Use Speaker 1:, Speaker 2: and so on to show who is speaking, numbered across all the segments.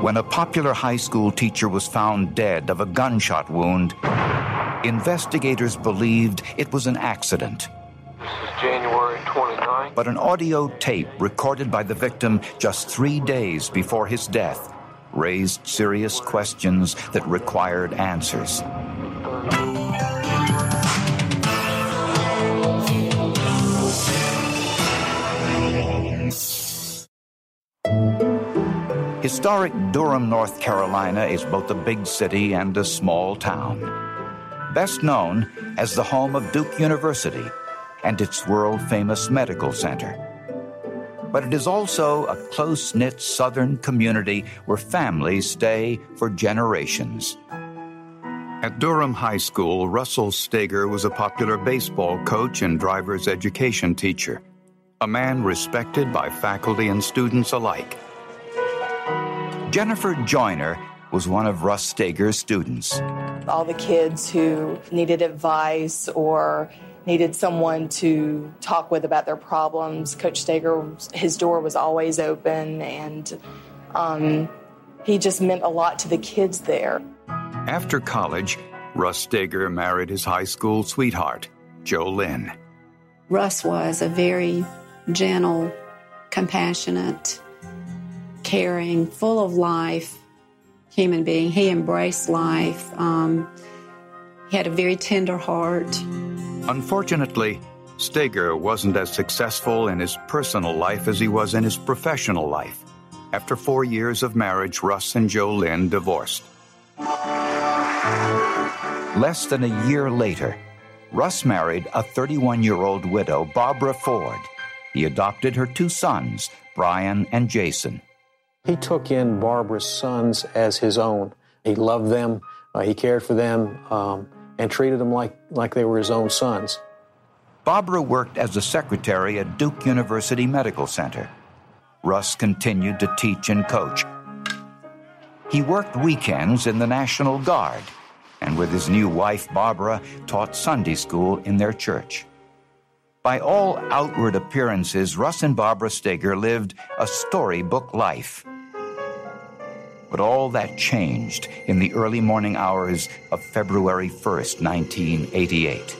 Speaker 1: When a popular high school teacher was found dead of a gunshot wound, investigators believed it was an accident.
Speaker 2: This is January 29th.
Speaker 1: But an audio tape recorded by the victim just three days before his death raised serious questions that required answers. Historic Durham, North Carolina is both a big city and a small town. Best known as the home of Duke University and its world famous medical center. But it is also a close knit southern community where families stay for generations. At Durham High School, Russell Stager was a popular baseball coach and driver's education teacher, a man respected by faculty and students alike. Jennifer Joyner was one of Russ Stager's students.
Speaker 3: All the kids who needed advice or needed someone to talk with about their problems, Coach Stager, his door was always open, and um, he just meant a lot to the kids there.
Speaker 1: After college, Russ Stager married his high school sweetheart, Jo Lynn.
Speaker 4: Russ was a very gentle, compassionate, caring, full of life human being. He embraced life. Um, he had a very tender heart.
Speaker 1: Unfortunately, Stager wasn't as successful in his personal life as he was in his professional life. After four years of marriage, Russ and Jo Lynn divorced. Less than a year later, Russ married a 31 year old widow, Barbara Ford. He adopted her two sons, Brian and Jason.
Speaker 5: He took in Barbara's sons as his own. He loved them, uh, he cared for them, um, and treated them like, like they were his own sons.
Speaker 1: Barbara worked as a secretary at Duke University Medical Center. Russ continued to teach and coach. He worked weekends in the National Guard, and with his new wife, Barbara, taught Sunday school in their church. By all outward appearances, Russ and Barbara Stager lived a storybook life. But all that changed in the early morning hours of February 1st, 1988.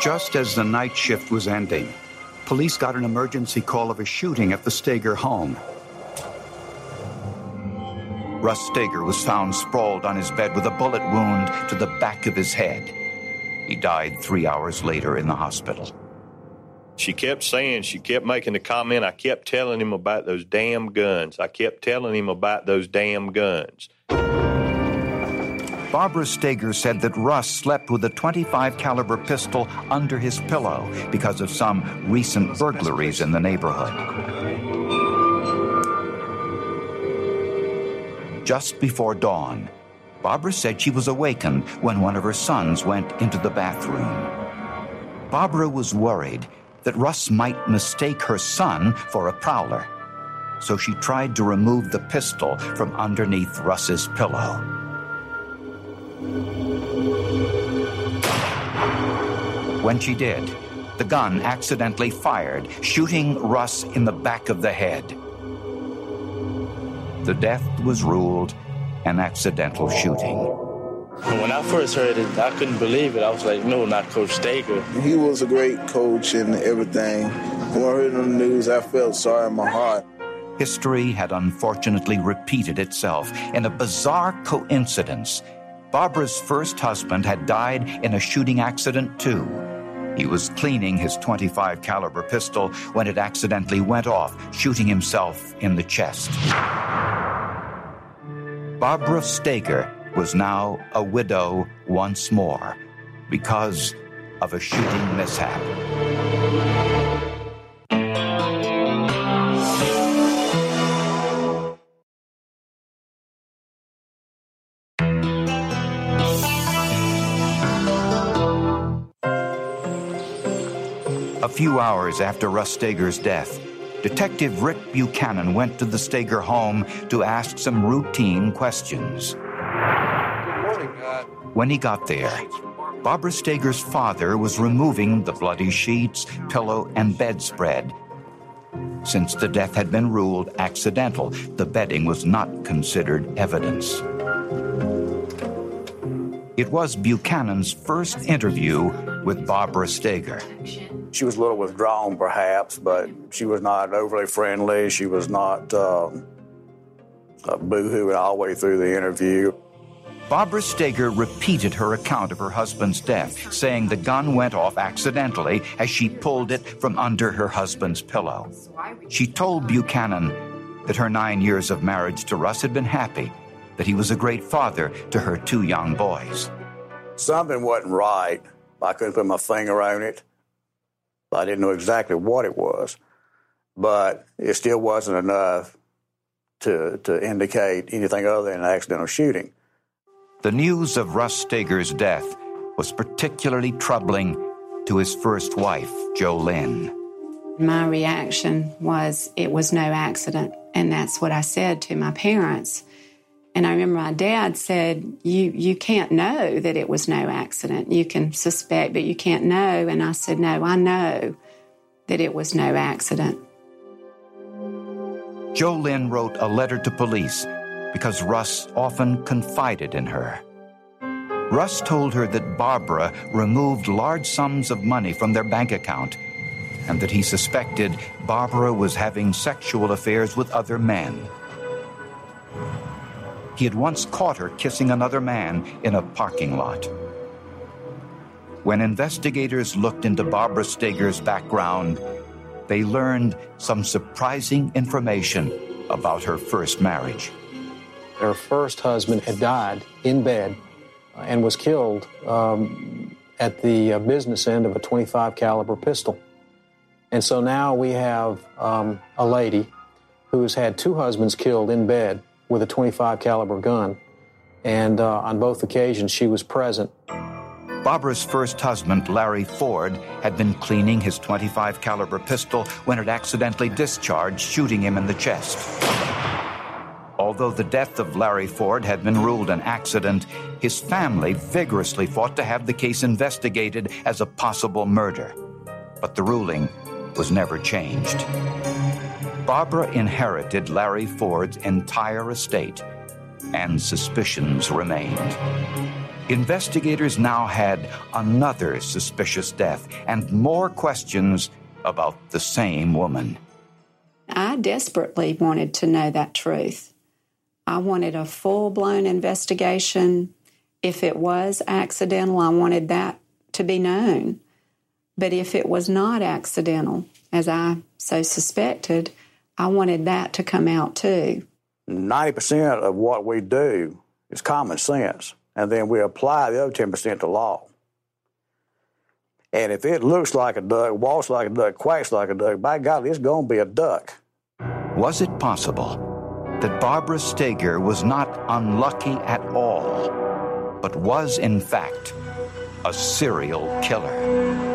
Speaker 1: Just as the night shift was ending, police got an emergency call of a shooting at the Stager home. Russ Stager was found sprawled on his bed with a bullet wound to the back of his head. He died three hours later in the hospital.
Speaker 6: She kept saying, she kept making the comment, I kept telling him about those damn guns. I kept telling him about those damn guns.
Speaker 1: Barbara Stager said that Russ slept with a 25 caliber pistol under his pillow because of some recent burglaries in the neighborhood. Just before dawn, Barbara said she was awakened when one of her sons went into the bathroom. Barbara was worried that Russ might mistake her son for a prowler, so she tried to remove the pistol from underneath Russ's pillow. When she did, the gun accidentally fired, shooting Russ in the back of the head. The death was ruled an accidental shooting.
Speaker 7: When I first heard it, I couldn't believe it. I was like, no, not Coach Stager.
Speaker 8: He was a great coach and everything. When I heard the news, I felt sorry in my heart.
Speaker 1: History had unfortunately repeated itself in a bizarre coincidence. Barbara's first husband had died in a shooting accident too. He was cleaning his 25 caliber pistol when it accidentally went off, shooting himself in the chest. Barbara Stager was now a widow once more because of a shooting mishap. A few hours after Russ Stager's death, Detective Rick Buchanan went to the Stager home to ask some routine questions.
Speaker 2: Good morning. Uh,
Speaker 1: When he got there, Barbara Stager's father was removing the bloody sheets, pillow, and bedspread. Since the death had been ruled accidental, the bedding was not considered evidence. It was Buchanan's first interview with Barbara Stager.
Speaker 9: She was a little withdrawn, perhaps, but she was not overly friendly. She was not um, uh, boohooing all the way through the interview.
Speaker 1: Barbara Stager repeated her account of her husband's death, saying the gun went off accidentally as she pulled it from under her husband's pillow. She told Buchanan that her nine years of marriage to Russ had been happy, that he was a great father to her two young boys.
Speaker 9: Something wasn't right. I couldn't put my finger on it. I didn't know exactly what it was, but it still wasn't enough to, to indicate anything other than an accidental shooting.
Speaker 1: The news of Russ Stager's death was particularly troubling to his first wife, Jo Lynn.
Speaker 4: My reaction was it was no accident. And that's what I said to my parents. And I remember my dad said, you, you can't know that it was no accident. You can suspect, but you can't know. And I said, No, I know that it was no accident.
Speaker 1: Jo Lynn wrote a letter to police because Russ often confided in her. Russ told her that Barbara removed large sums of money from their bank account and that he suspected Barbara was having sexual affairs with other men. He had once caught her kissing another man in a parking lot. When investigators looked into Barbara Stager's background, they learned some surprising information about her first marriage.
Speaker 5: Her first husband had died in bed and was killed um, at the uh, business end of a 25 caliber pistol. And so now we have um, a lady who has had two husbands killed in bed with a 25 caliber gun. And uh, on both occasions, she was present.
Speaker 1: Barbara's first husband, Larry Ford, had been cleaning his 25 caliber pistol when it accidentally discharged, shooting him in the chest. Although the death of Larry Ford had been ruled an accident, his family vigorously fought to have the case investigated as a possible murder. But the ruling was never changed. Barbara inherited Larry Ford's entire estate, and suspicions remained. Investigators now had another suspicious death and more questions about the same woman.
Speaker 4: I desperately wanted to know that truth. I wanted a full blown investigation. If it was accidental, I wanted that to be known. But if it was not accidental, as I so suspected, I wanted that to come out too.
Speaker 9: 90% of what we do is common sense, and then we apply the other 10% to law. And if it looks like a duck, walks like a duck, quacks like a duck, by God, it's going to be a duck.
Speaker 1: Was it possible that Barbara Stager was not unlucky at all, but was in fact a serial killer?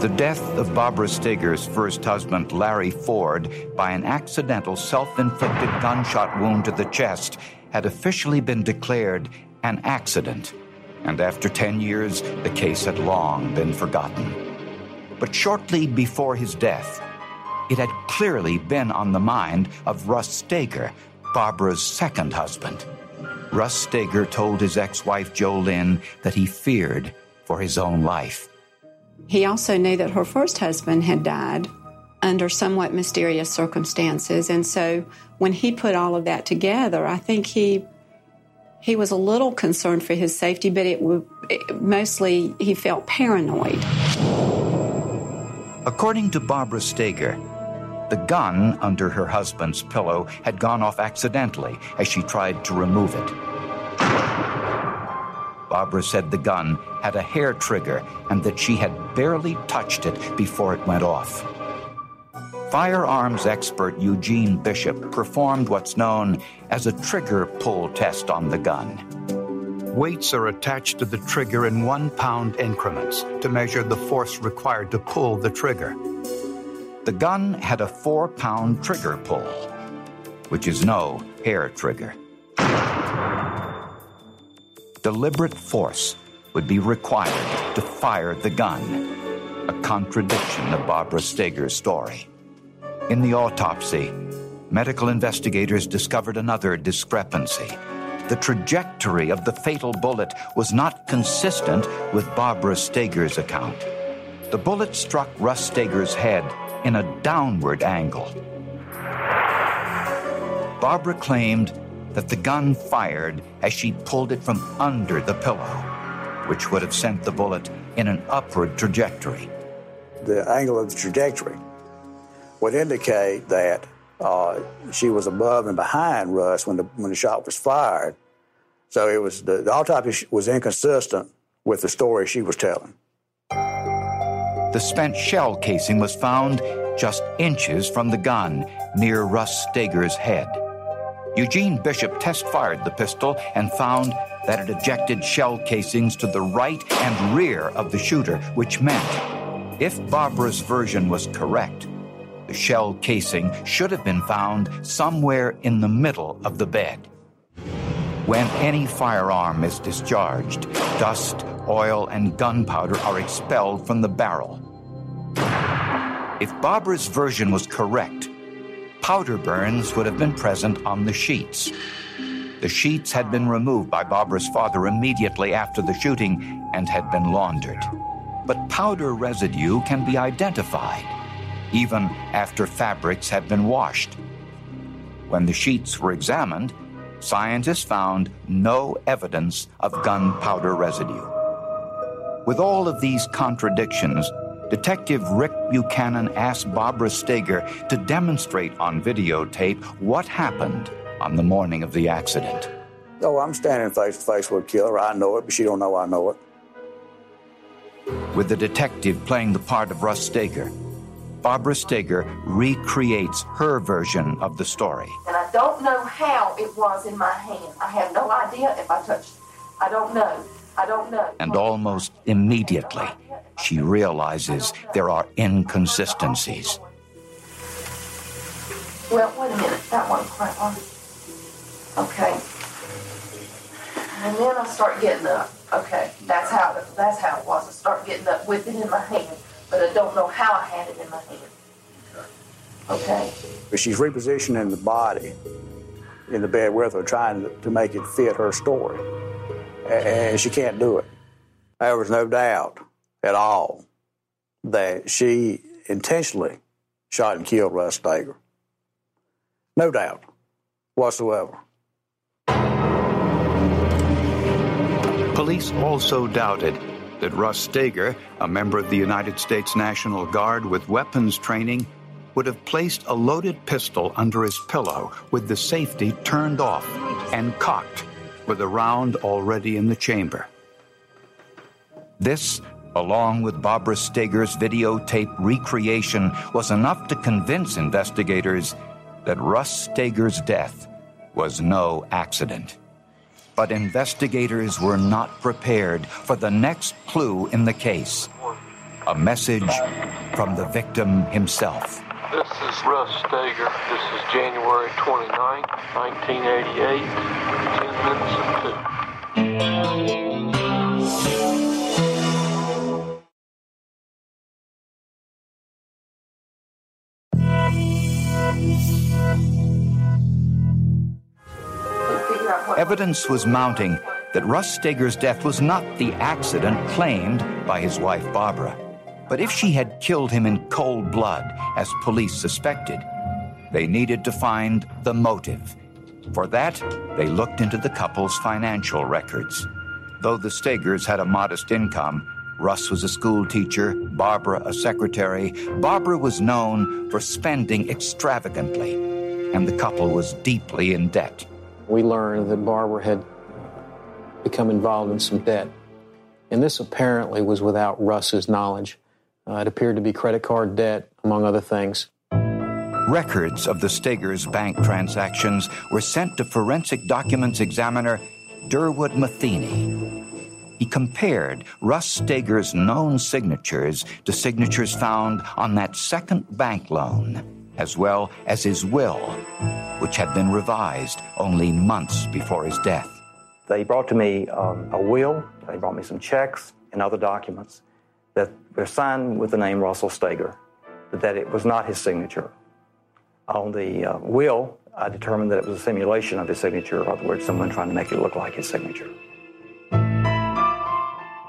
Speaker 1: The death of Barbara Stager's first husband, Larry Ford, by an accidental self inflicted gunshot wound to the chest had officially been declared an accident. And after 10 years, the case had long been forgotten. But shortly before his death, it had clearly been on the mind of Russ Stager, Barbara's second husband. Russ Stager told his ex wife, Jo Lynn, that he feared for his own life.
Speaker 4: He also knew that her first husband had died under somewhat mysterious circumstances. And so when he put all of that together, I think he he was a little concerned for his safety, but it, it mostly he felt paranoid.
Speaker 1: According to Barbara Stager, the gun under her husband's pillow had gone off accidentally as she tried to remove it. Barbara said the gun had a hair trigger and that she had barely touched it before it went off. Firearms expert Eugene Bishop performed what's known as a trigger pull test on the gun. Weights are attached to the trigger in one pound increments to measure the force required to pull the trigger. The gun had a four pound trigger pull, which is no hair trigger. Deliberate force would be required to fire the gun, a contradiction of Barbara Stager's story. In the autopsy, medical investigators discovered another discrepancy. The trajectory of the fatal bullet was not consistent with Barbara Stager's account. The bullet struck Russ Stager's head in a downward angle. Barbara claimed that the gun fired as she pulled it from under the pillow, which would have sent the bullet in an upward trajectory.
Speaker 9: The angle of the trajectory would indicate that uh, she was above and behind Russ when the when the shot was fired. So it was the, the autopsy was inconsistent with the story she was telling.
Speaker 1: The spent shell casing was found just inches from the gun near Russ Stager's head. Eugene Bishop test fired the pistol and found that it ejected shell casings to the right and rear of the shooter, which meant if Barbara's version was correct, the shell casing should have been found somewhere in the middle of the bed. When any firearm is discharged, dust, oil, and gunpowder are expelled from the barrel. If Barbara's version was correct, powder burns would have been present on the sheets. The sheets had been removed by Barbara's father immediately after the shooting and had been laundered. But powder residue can be identified even after fabrics have been washed. When the sheets were examined, scientists found no evidence of gunpowder residue. With all of these contradictions, Detective Rick Buchanan asked Barbara Stager to demonstrate on videotape what happened on the morning of the accident.
Speaker 9: Oh, I'm standing face to face with a killer. I know it, but she don't know I know it.
Speaker 1: With the detective playing the part of Russ Stager, Barbara Stager recreates her version of the story.
Speaker 10: And I don't know how it was in my hand. I have no idea if I touched it. I don't know. I don't know.
Speaker 1: And almost immediately, she realizes there are inconsistencies.
Speaker 10: Well, wait a minute. That wasn't quite on. Okay. And then I start getting up. Okay, that's how it, that's how it was. I start getting up with it in my hand but I don't know how I had it in my hand. Okay.
Speaker 9: But she's repositioning the body in the bed with her, trying to make it fit her story. And she can't do it. There was no doubt at all that she intentionally shot and killed Russ Stager. No doubt whatsoever.
Speaker 1: Police also doubted that Russ Stager, a member of the United States National Guard with weapons training, would have placed a loaded pistol under his pillow with the safety turned off and cocked with a round already in the chamber. This, along with Barbara Stager's videotape recreation, was enough to convince investigators that Russ Stager's death was no accident. But investigators were not prepared for the next clue in the case a message from the victim himself.
Speaker 11: This is Russ Stager. This is January 29, 1988. 10 minutes
Speaker 1: Evidence was mounting that Russ Stager's death was not the accident claimed by his wife Barbara. But if she had killed him in cold blood, as police suspected, they needed to find the motive. For that, they looked into the couple's financial records. Though the Stagers had a modest income, Russ was a school teacher, Barbara a secretary. Barbara was known for spending extravagantly, and the couple was deeply in debt.
Speaker 5: We learned that Barbara had become involved in some debt, and this apparently was without Russ's knowledge. Uh, it appeared to be credit card debt, among other things.
Speaker 1: Records of the Stagers bank transactions were sent to forensic documents examiner Durwood Matheny. He compared Russ Stager's known signatures to signatures found on that second bank loan, as well as his will, which had been revised only months before his death.
Speaker 12: They brought to me um, a will, they brought me some checks and other documents that were signed with the name Russell Stager, but that it was not his signature. On the uh, will, I determined that it was a simulation of his signature, in other words, someone trying to make it look like his signature.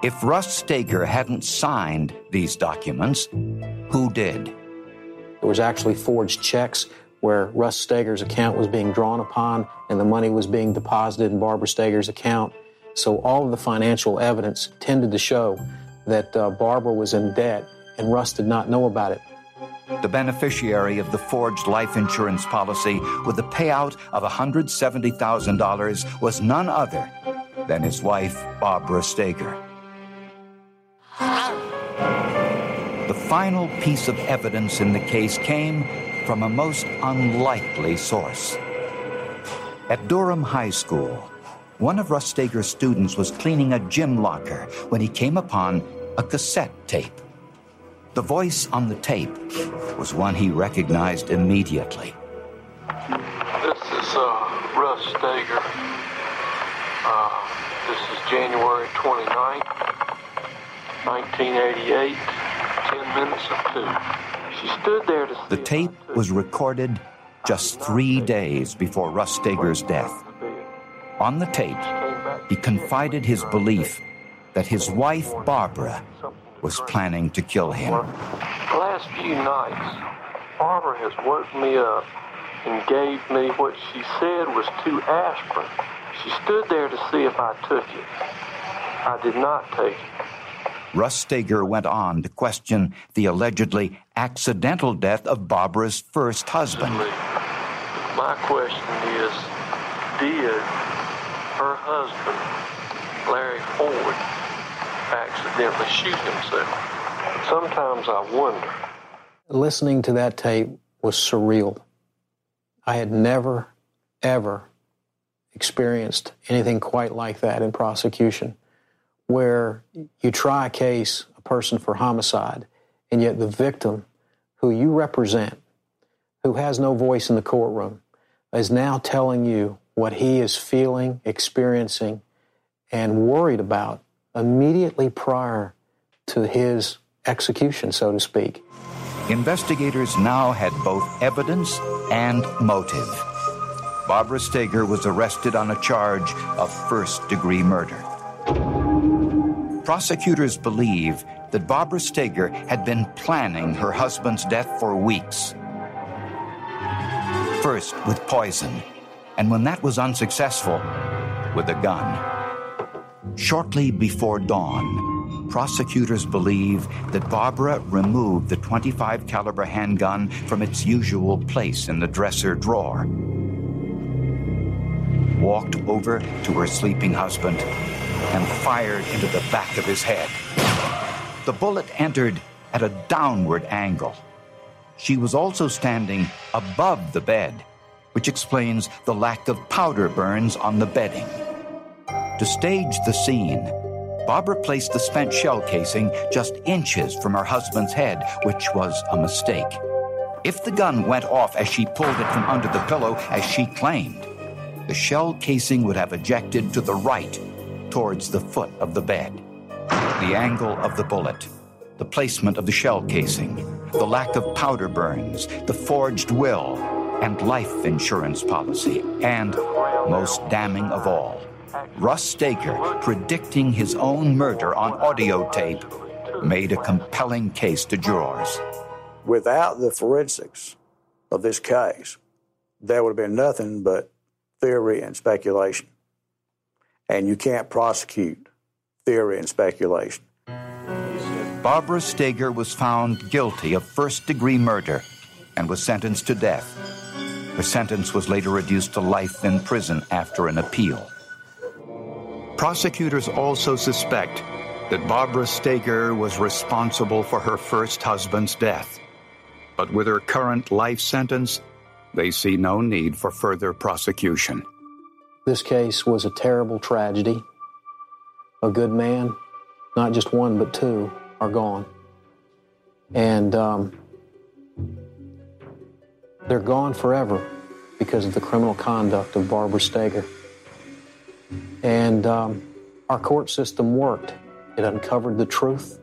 Speaker 1: If Russ Stager hadn't signed these documents, who did?
Speaker 5: There was actually forged checks where Russ Stager's account was being drawn upon and the money was being deposited in Barbara Stager's account. So all of the financial evidence tended to show that uh, Barbara was in debt and Russ did not know about it.
Speaker 1: The beneficiary of the forged life insurance policy with a payout of $170,000 was none other than his wife, Barbara Stager. Final piece of evidence in the case came from a most unlikely source. At Durham High School, one of Russ Stager's students was cleaning a gym locker when he came upon a cassette tape. The voice on the tape was one he recognized immediately.
Speaker 11: This is uh, Russ Stager. Uh, this is January 29th, 1988,
Speaker 1: The tape was recorded just three days before Russ Stager's death. On the tape, he confided his belief that his wife, Barbara, was planning to kill him.
Speaker 11: The last few nights, Barbara has woken me up and gave me what she said was two aspirin. She stood there to see if I took it. I did not take it.
Speaker 1: Russ Stager went on to question the allegedly accidental death of Barbara's first husband.
Speaker 11: My question is Did her husband, Larry Ford, accidentally shoot himself? Sometimes I wonder.
Speaker 5: Listening to that tape was surreal. I had never, ever experienced anything quite like that in prosecution where you try a case, a person for homicide, and yet the victim who you represent, who has no voice in the courtroom, is now telling you what he is feeling, experiencing, and worried about immediately prior to his execution, so to speak.
Speaker 1: Investigators now had both evidence and motive. Barbara Stager was arrested on a charge of first degree murder. Prosecutors believe that Barbara Stager had been planning her husband's death for weeks. First with poison, and when that was unsuccessful, with a gun. Shortly before dawn, prosecutors believe that Barbara removed the 25 caliber handgun from its usual place in the dresser drawer. Walked over to her sleeping husband and fired into the back of his head. The bullet entered at a downward angle. She was also standing above the bed, which explains the lack of powder burns on the bedding. To stage the scene, Barbara placed the spent shell casing just inches from her husband's head, which was a mistake. If the gun went off as she pulled it from under the pillow, as she claimed, the shell casing would have ejected to the right towards the foot of the bed. The angle of the bullet, the placement of the shell casing, the lack of powder burns, the forged will, and life insurance policy, and, most damning of all, Russ Stager predicting his own murder on audio tape made a compelling case to jurors.
Speaker 9: Without the forensics of this case, there would have been nothing but theory and speculation. And you can't prosecute theory and speculation.
Speaker 1: Barbara Stager was found guilty of first degree murder and was sentenced to death. Her sentence was later reduced to life in prison after an appeal. Prosecutors also suspect that Barbara Stager was responsible for her first husband's death. But with her current life sentence, they see no need for further prosecution.
Speaker 5: This case was a terrible tragedy. A good man, not just one, but two, are gone. And um, they're gone forever because of the criminal conduct of Barbara Stager. And um, our court system worked. It uncovered the truth.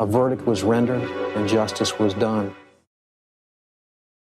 Speaker 5: A verdict was rendered and justice was done.